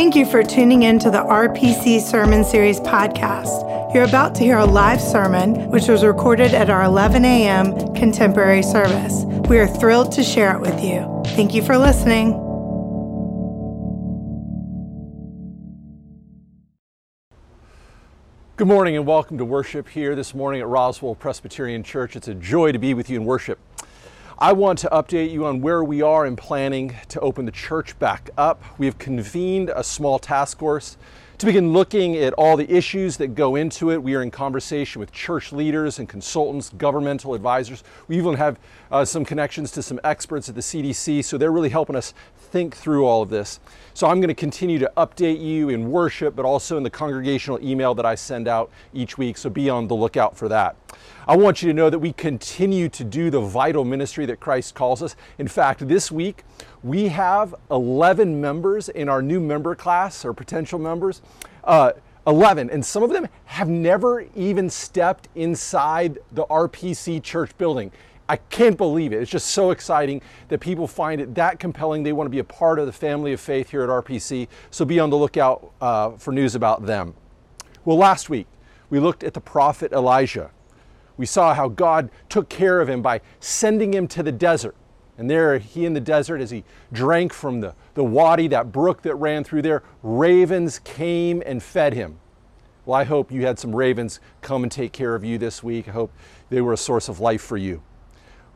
Thank you for tuning in to the RPC Sermon Series podcast. You're about to hear a live sermon, which was recorded at our 11 a.m. contemporary service. We are thrilled to share it with you. Thank you for listening. Good morning and welcome to worship here this morning at Roswell Presbyterian Church. It's a joy to be with you in worship. I want to update you on where we are in planning to open the church back up. We have convened a small task force to begin looking at all the issues that go into it. We are in conversation with church leaders and consultants, governmental advisors. We even have uh, some connections to some experts at the CDC, so they're really helping us think through all of this. So I'm going to continue to update you in worship, but also in the congregational email that I send out each week, so be on the lookout for that. I want you to know that we continue to do the vital ministry that Christ calls us. In fact, this week we have 11 members in our new member class, or potential members. Uh, 11, and some of them have never even stepped inside the RPC church building. I can't believe it. It's just so exciting that people find it that compelling. They want to be a part of the family of faith here at RPC. So be on the lookout uh, for news about them. Well, last week we looked at the prophet Elijah. We saw how God took care of him by sending him to the desert. And there, he in the desert, as he drank from the, the wadi, that brook that ran through there, ravens came and fed him. Well, I hope you had some ravens come and take care of you this week. I hope they were a source of life for you.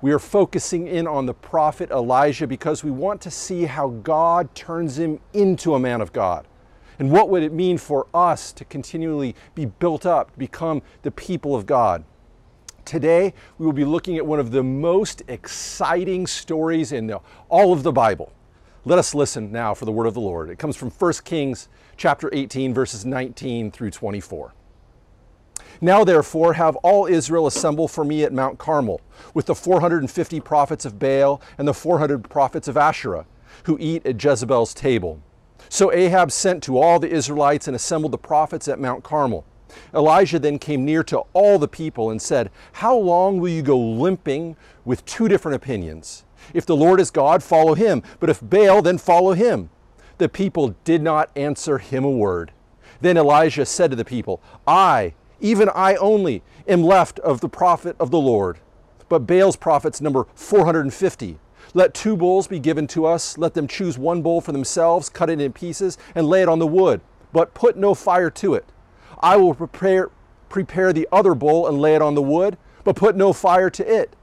We are focusing in on the prophet Elijah because we want to see how God turns him into a man of God. And what would it mean for us to continually be built up, become the people of God? Today, we will be looking at one of the most exciting stories in all of the Bible. Let us listen now for the word of the Lord. It comes from 1 Kings chapter 18 verses 19 through 24. Now, therefore, have all Israel assemble for me at Mount Carmel, with the 450 prophets of Baal and the 400 prophets of Asherah, who eat at Jezebel's table. So Ahab sent to all the Israelites and assembled the prophets at Mount Carmel. Elijah then came near to all the people and said, How long will you go limping with two different opinions? If the Lord is God, follow him, but if Baal, then follow him. The people did not answer him a word. Then Elijah said to the people, I, even I only am left of the prophet of the Lord. But Baal's prophets number 450. Let two bulls be given to us. Let them choose one bull for themselves, cut it in pieces, and lay it on the wood, but put no fire to it. I will prepare, prepare the other bull and lay it on the wood, but put no fire to it.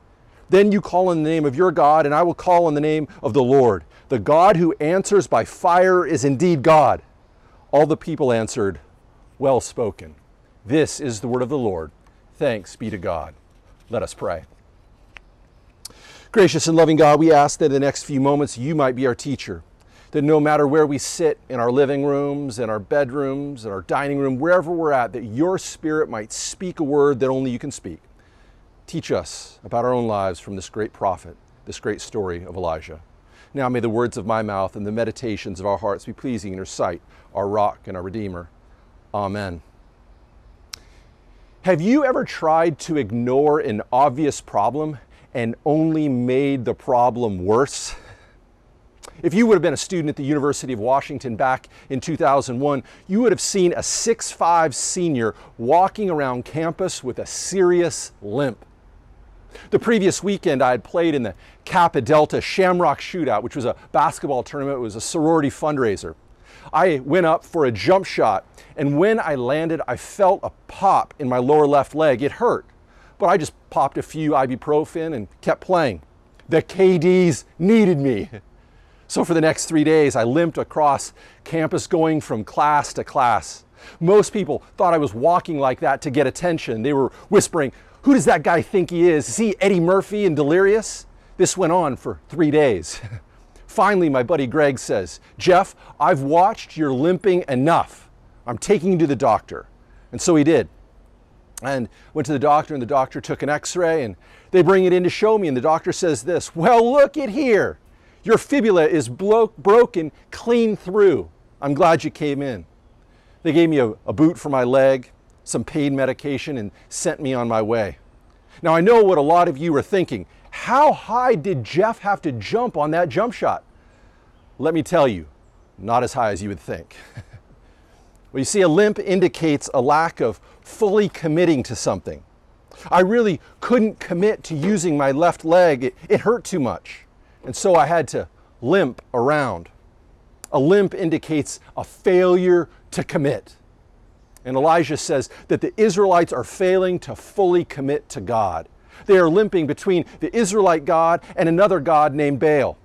Then you call on the name of your God, and I will call on the name of the Lord. The God who answers by fire is indeed God. All the people answered, Well spoken. This is the word of the Lord. Thanks be to God. Let us pray. Gracious and loving God, we ask that in the next few moments you might be our teacher. That no matter where we sit in our living rooms, in our bedrooms, in our dining room, wherever we're at, that your spirit might speak a word that only you can speak. Teach us about our own lives from this great prophet, this great story of Elijah. Now may the words of my mouth and the meditations of our hearts be pleasing in your sight, our rock and our redeemer. Amen. Have you ever tried to ignore an obvious problem and only made the problem worse? If you would have been a student at the University of Washington back in 2001, you would have seen a 6'5 senior walking around campus with a serious limp. The previous weekend, I had played in the Kappa Delta Shamrock Shootout, which was a basketball tournament, it was a sorority fundraiser. I went up for a jump shot, and when I landed, I felt a pop in my lower left leg. It hurt, but I just popped a few ibuprofen and kept playing. The KDs needed me. So for the next three days, I limped across campus going from class to class. Most people thought I was walking like that to get attention. They were whispering, Who does that guy think he is? Is he Eddie Murphy and delirious? This went on for three days. Finally, my buddy Greg says, Jeff, I've watched your limping enough. I'm taking you to the doctor. And so he did. And went to the doctor, and the doctor took an x ray, and they bring it in to show me. And the doctor says this Well, look at here. Your fibula is blo- broken clean through. I'm glad you came in. They gave me a, a boot for my leg, some pain medication, and sent me on my way. Now, I know what a lot of you are thinking. How high did Jeff have to jump on that jump shot? Let me tell you, not as high as you would think. well, you see, a limp indicates a lack of fully committing to something. I really couldn't commit to using my left leg, it, it hurt too much. And so I had to limp around. A limp indicates a failure to commit. And Elijah says that the Israelites are failing to fully commit to God. They are limping between the Israelite God and another God named Baal.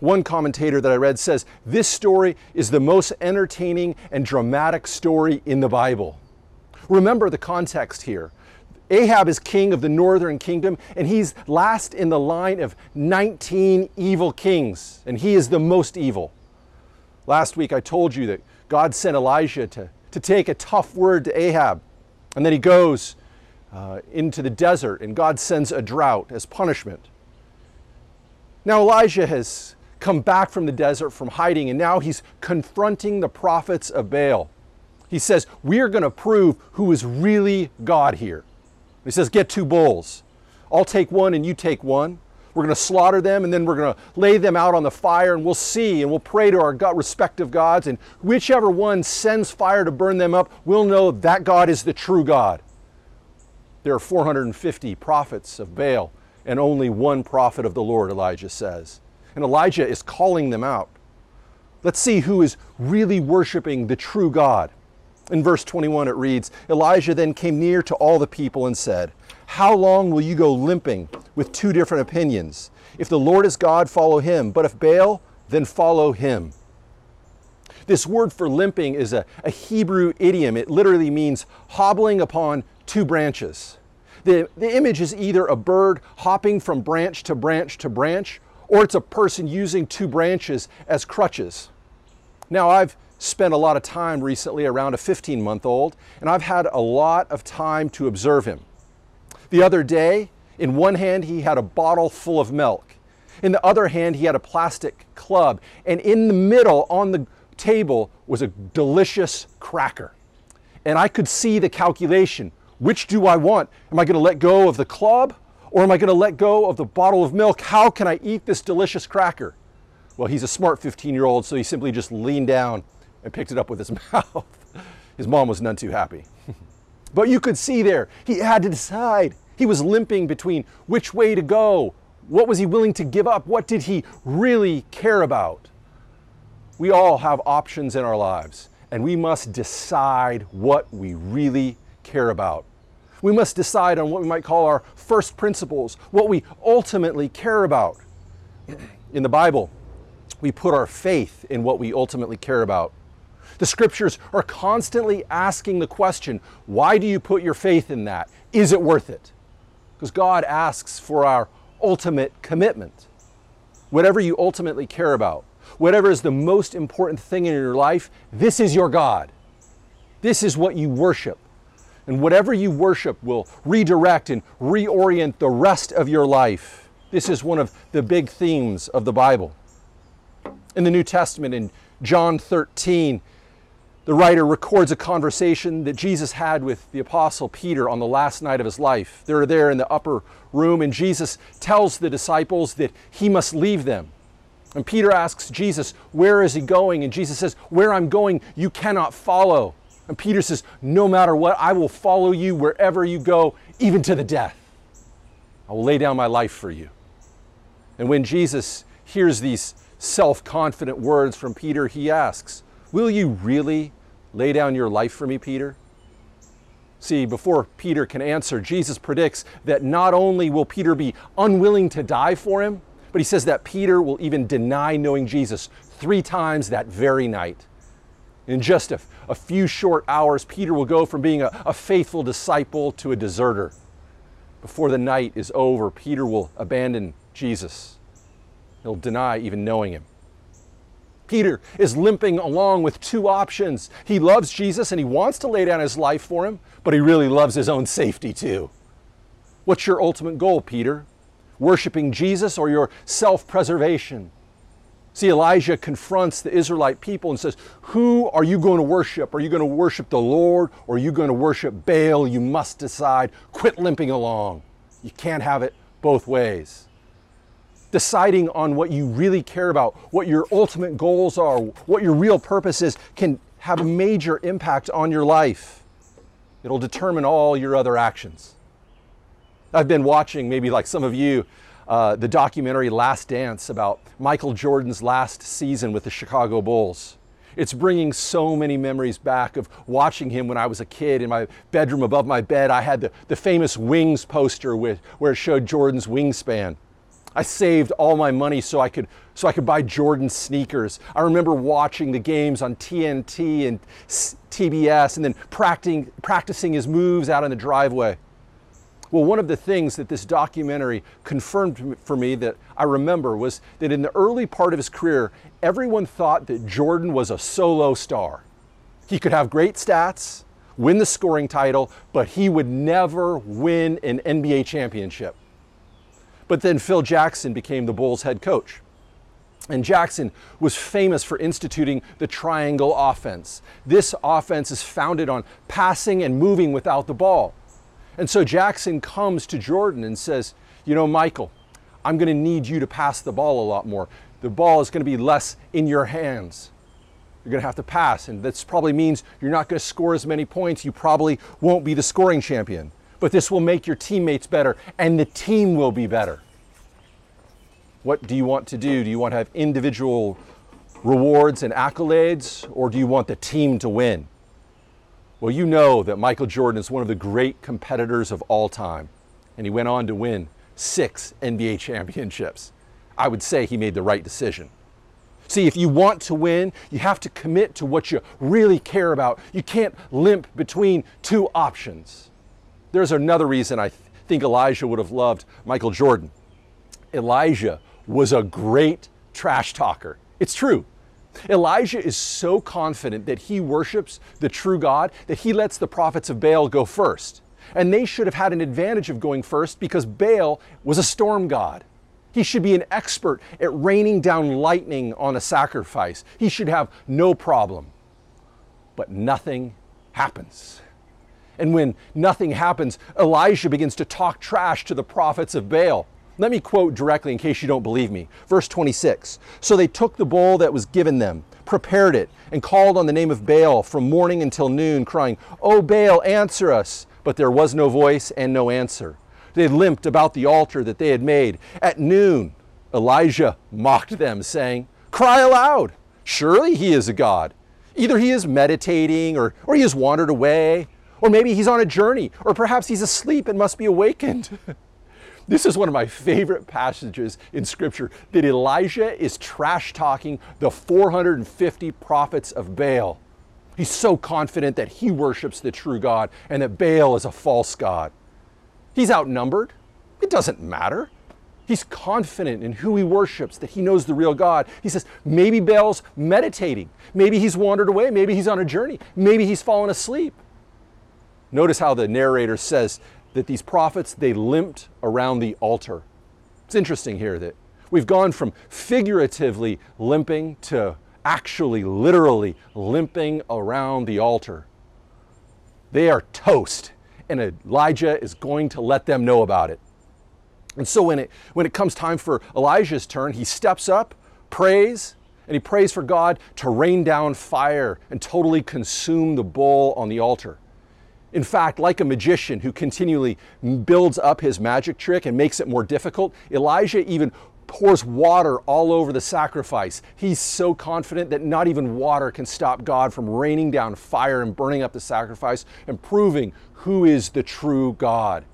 One commentator that I read says this story is the most entertaining and dramatic story in the Bible. Remember the context here. Ahab is king of the northern kingdom, and he's last in the line of 19 evil kings, and he is the most evil. Last week I told you that God sent Elijah to, to take a tough word to Ahab, and then he goes uh, into the desert, and God sends a drought as punishment. Now Elijah has come back from the desert from hiding, and now he's confronting the prophets of Baal. He says, We are going to prove who is really God here. He says, Get two bulls. I'll take one and you take one. We're going to slaughter them and then we're going to lay them out on the fire and we'll see and we'll pray to our God, respective gods. And whichever one sends fire to burn them up, we'll know that God is the true God. There are 450 prophets of Baal and only one prophet of the Lord, Elijah says. And Elijah is calling them out. Let's see who is really worshiping the true God. In verse 21, it reads Elijah then came near to all the people and said, How long will you go limping with two different opinions? If the Lord is God, follow him, but if Baal, then follow him. This word for limping is a, a Hebrew idiom. It literally means hobbling upon two branches. The, the image is either a bird hopping from branch to branch to branch, or it's a person using two branches as crutches. Now, I've spent a lot of time recently around a 15 month old, and I've had a lot of time to observe him. The other day, in one hand, he had a bottle full of milk. In the other hand, he had a plastic club. And in the middle, on the table, was a delicious cracker. And I could see the calculation which do I want? Am I going to let go of the club or am I going to let go of the bottle of milk? How can I eat this delicious cracker? Well, he's a smart 15 year old, so he simply just leaned down and picked it up with his mouth. His mom was none too happy. but you could see there, he had to decide. He was limping between which way to go. What was he willing to give up? What did he really care about? We all have options in our lives, and we must decide what we really care about. We must decide on what we might call our first principles, what we ultimately care about. In the Bible, we put our faith in what we ultimately care about. The scriptures are constantly asking the question why do you put your faith in that? Is it worth it? Because God asks for our ultimate commitment. Whatever you ultimately care about, whatever is the most important thing in your life, this is your God. This is what you worship. And whatever you worship will redirect and reorient the rest of your life. This is one of the big themes of the Bible. In the New Testament, in John 13, the writer records a conversation that Jesus had with the Apostle Peter on the last night of his life. They're there in the upper room, and Jesus tells the disciples that he must leave them. And Peter asks Jesus, Where is he going? And Jesus says, Where I'm going, you cannot follow. And Peter says, No matter what, I will follow you wherever you go, even to the death. I will lay down my life for you. And when Jesus hears these self confident words from Peter, he asks, Will you really lay down your life for me, Peter? See, before Peter can answer, Jesus predicts that not only will Peter be unwilling to die for him, but he says that Peter will even deny knowing Jesus three times that very night. In just a, a few short hours, Peter will go from being a, a faithful disciple to a deserter. Before the night is over, Peter will abandon Jesus. He'll deny even knowing him. Peter is limping along with two options. He loves Jesus and he wants to lay down his life for him, but he really loves his own safety too. What's your ultimate goal, Peter? Worshiping Jesus or your self preservation? See, Elijah confronts the Israelite people and says, Who are you going to worship? Are you going to worship the Lord or are you going to worship Baal? You must decide. Quit limping along. You can't have it both ways. Deciding on what you really care about, what your ultimate goals are, what your real purpose is, can have a major impact on your life. It'll determine all your other actions. I've been watching, maybe like some of you, uh, the documentary Last Dance about Michael Jordan's last season with the Chicago Bulls. It's bringing so many memories back of watching him when I was a kid in my bedroom above my bed. I had the, the famous Wings poster with, where it showed Jordan's wingspan. I saved all my money so I could so I could buy Jordan sneakers. I remember watching the games on TNT and TBS and then practicing practicing his moves out in the driveway. Well, one of the things that this documentary confirmed for me that I remember was that in the early part of his career, everyone thought that Jordan was a solo star. He could have great stats, win the scoring title, but he would never win an NBA championship. But then Phil Jackson became the Bulls head coach. And Jackson was famous for instituting the triangle offense. This offense is founded on passing and moving without the ball. And so Jackson comes to Jordan and says, You know, Michael, I'm going to need you to pass the ball a lot more. The ball is going to be less in your hands. You're going to have to pass, and this probably means you're not going to score as many points. You probably won't be the scoring champion but this will make your teammates better and the team will be better. What do you want to do? Do you want to have individual rewards and accolades, or do you want the team to win? Well, you know that Michael Jordan is one of the great competitors of all time, and he went on to win six NBA championships. I would say he made the right decision. See, if you want to win, you have to commit to what you really care about. You can't limp between two options. There's another reason I th- think Elijah would have loved Michael Jordan. Elijah was a great trash talker. It's true. Elijah is so confident that he worships the true God that he lets the prophets of Baal go first. And they should have had an advantage of going first because Baal was a storm god. He should be an expert at raining down lightning on a sacrifice. He should have no problem. But nothing happens. And when nothing happens, Elijah begins to talk trash to the prophets of Baal. Let me quote directly in case you don't believe me. Verse 26 So they took the bowl that was given them, prepared it, and called on the name of Baal from morning until noon, crying, O Baal, answer us! But there was no voice and no answer. They limped about the altar that they had made. At noon, Elijah mocked them, saying, Cry aloud! Surely he is a God. Either he is meditating or, or he has wandered away. Or maybe he's on a journey, or perhaps he's asleep and must be awakened. this is one of my favorite passages in Scripture that Elijah is trash talking the 450 prophets of Baal. He's so confident that he worships the true God and that Baal is a false God. He's outnumbered. It doesn't matter. He's confident in who he worships, that he knows the real God. He says, maybe Baal's meditating. Maybe he's wandered away. Maybe he's on a journey. Maybe he's fallen asleep. Notice how the narrator says that these prophets, they limped around the altar. It's interesting here that we've gone from figuratively limping to actually, literally limping around the altar. They are toast, and Elijah is going to let them know about it. And so when it, when it comes time for Elijah's turn, he steps up, prays, and he prays for God to rain down fire and totally consume the bull on the altar. In fact, like a magician who continually builds up his magic trick and makes it more difficult, Elijah even pours water all over the sacrifice. He's so confident that not even water can stop God from raining down fire and burning up the sacrifice and proving who is the true God.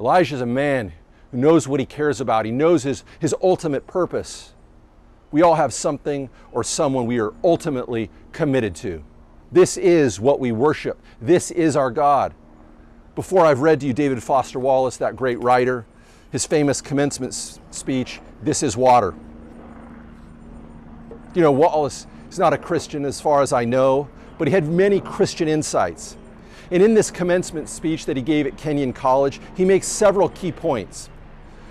Elijah is a man who knows what he cares about, he knows his, his ultimate purpose. We all have something or someone we are ultimately committed to. This is what we worship. This is our God. Before I've read to you David Foster Wallace, that great writer, his famous commencement speech, This is Water. You know, Wallace is not a Christian as far as I know, but he had many Christian insights. And in this commencement speech that he gave at Kenyon College, he makes several key points.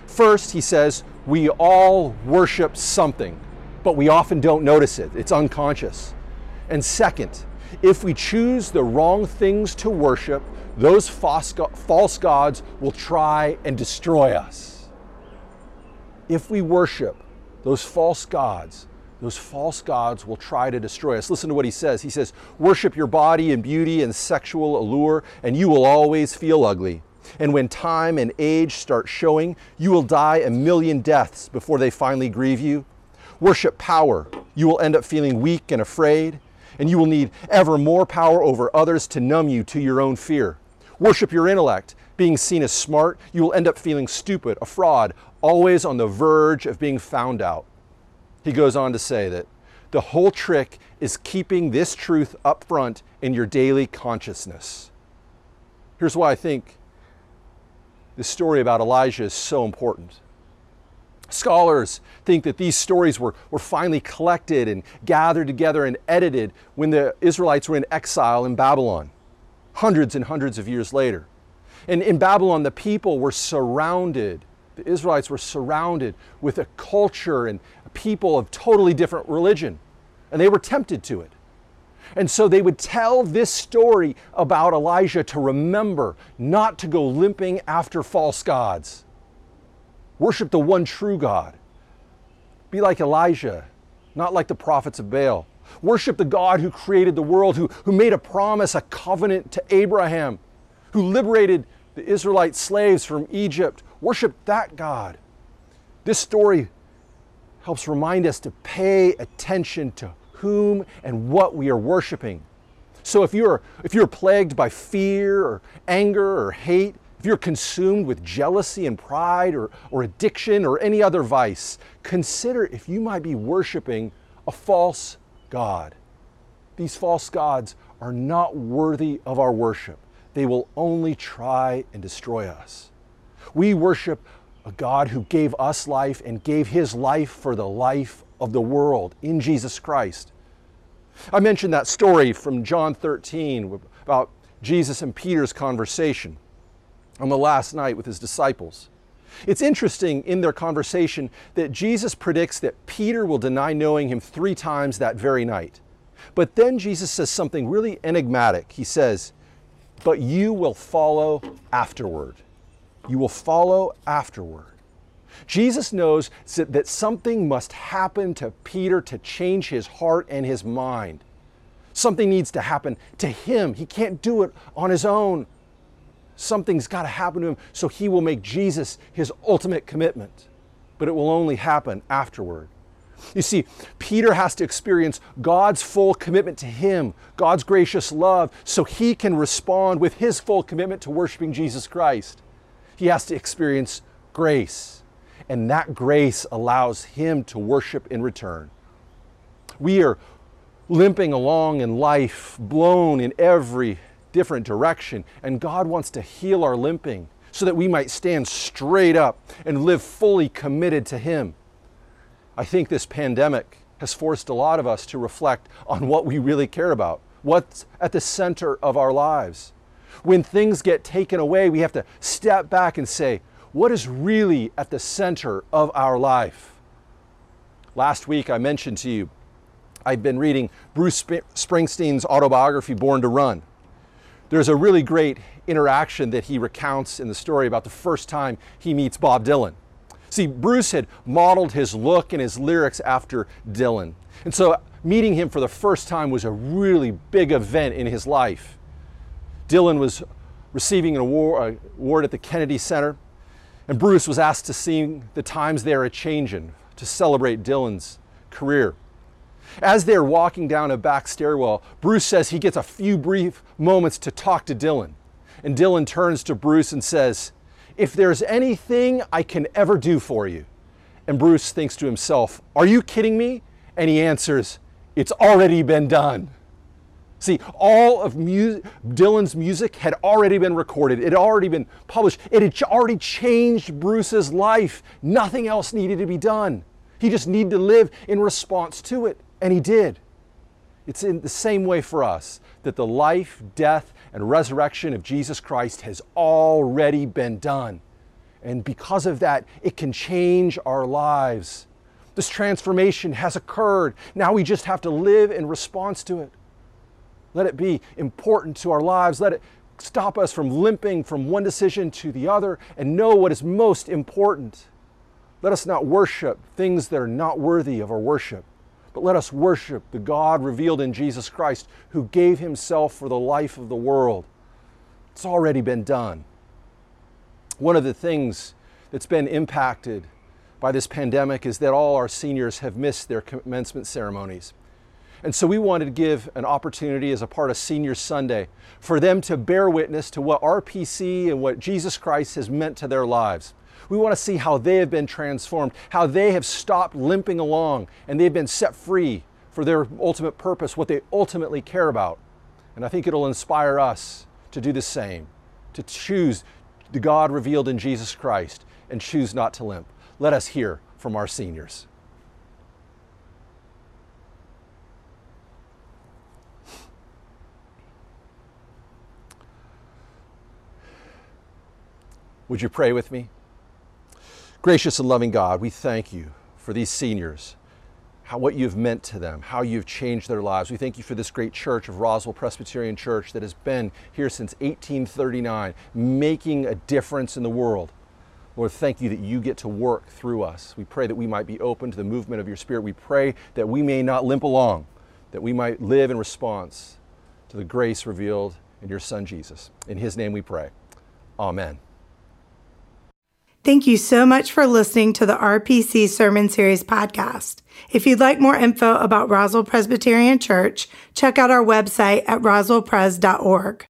First, he says, We all worship something, but we often don't notice it, it's unconscious. And second, if we choose the wrong things to worship, those false gods will try and destroy us. if we worship those false gods, those false gods will try to destroy us. Listen to what he says. He says, Worship your body and beauty and sexual allure, and you will always feel ugly. And when time and age start showing, you will die a million deaths before they finally grieve you. Worship power. You will end up feeling weak and afraid, and you will need ever more power over others to numb you to your own fear. Worship your intellect. Being seen as smart, you will end up feeling stupid, a fraud, always on the verge of being found out. He goes on to say that the whole trick is keeping this truth up front in your daily consciousness. Here's why I think this story about Elijah is so important. Scholars think that these stories were, were finally collected and gathered together and edited when the Israelites were in exile in Babylon, hundreds and hundreds of years later. And in Babylon, the people were surrounded, the Israelites were surrounded with a culture and people of totally different religion, and they were tempted to it. And so they would tell this story about Elijah to remember not to go limping after false gods. Worship the one true God. Be like Elijah, not like the prophets of Baal. Worship the God who created the world, who, who made a promise, a covenant to Abraham, who liberated the Israelite slaves from Egypt. Worship that God. This story helps remind us to pay attention to whom and what we are worshiping. So if you're if you're plagued by fear or anger or hate, if you're consumed with jealousy and pride or, or addiction or any other vice, consider if you might be worshiping a false God. These false gods are not worthy of our worship. They will only try and destroy us. We worship a God who gave us life and gave his life for the life of the world in Jesus Christ. I mentioned that story from John 13 about Jesus and Peter's conversation on the last night with his disciples. It's interesting in their conversation that Jesus predicts that Peter will deny knowing him three times that very night. But then Jesus says something really enigmatic. He says, But you will follow afterward. You will follow afterward. Jesus knows that something must happen to Peter to change his heart and his mind. Something needs to happen to him. He can't do it on his own. Something's got to happen to him so he will make Jesus his ultimate commitment. But it will only happen afterward. You see, Peter has to experience God's full commitment to him, God's gracious love, so he can respond with his full commitment to worshiping Jesus Christ. He has to experience grace, and that grace allows him to worship in return. We are limping along in life, blown in every different direction, and God wants to heal our limping so that we might stand straight up and live fully committed to Him. I think this pandemic has forced a lot of us to reflect on what we really care about, what's at the center of our lives when things get taken away, we have to step back and say, what is really at the center of our life? Last week, I mentioned to you, I've been reading Bruce Springsteen's autobiography, Born to Run. There's a really great interaction that he recounts in the story about the first time he meets Bob Dylan. See, Bruce had modeled his look and his lyrics after Dylan. And so meeting him for the first time was a really big event in his life. Dylan was receiving an award, uh, award at the Kennedy Center, and Bruce was asked to sing The Times They Are a Changin' to celebrate Dylan's career. As they're walking down a back stairwell, Bruce says he gets a few brief moments to talk to Dylan. And Dylan turns to Bruce and says, If there's anything I can ever do for you. And Bruce thinks to himself, Are you kidding me? And he answers, It's already been done. See, all of mu- Dylan's music had already been recorded, it had already been published, it had already changed Bruce's life. Nothing else needed to be done. He just needed to live in response to it, and he did. It's in the same way for us that the life, death, and resurrection of Jesus Christ has already been done. And because of that, it can change our lives. This transformation has occurred. Now we just have to live in response to it. Let it be important to our lives. Let it stop us from limping from one decision to the other and know what is most important. Let us not worship things that are not worthy of our worship, but let us worship the God revealed in Jesus Christ who gave himself for the life of the world. It's already been done. One of the things that's been impacted by this pandemic is that all our seniors have missed their commencement ceremonies. And so we wanted to give an opportunity as a part of Senior Sunday for them to bear witness to what RPC and what Jesus Christ has meant to their lives. We want to see how they have been transformed, how they have stopped limping along and they've been set free for their ultimate purpose, what they ultimately care about. And I think it'll inspire us to do the same, to choose the God revealed in Jesus Christ and choose not to limp. Let us hear from our seniors. Would you pray with me? Gracious and loving God, we thank you for these seniors, how, what you've meant to them, how you've changed their lives. We thank you for this great church of Roswell Presbyterian Church that has been here since 1839, making a difference in the world. Lord, thank you that you get to work through us. We pray that we might be open to the movement of your Spirit. We pray that we may not limp along, that we might live in response to the grace revealed in your Son Jesus. In his name we pray. Amen. Thank you so much for listening to the RPC Sermon Series podcast. If you'd like more info about Roswell Presbyterian Church, check out our website at roswellpres.org.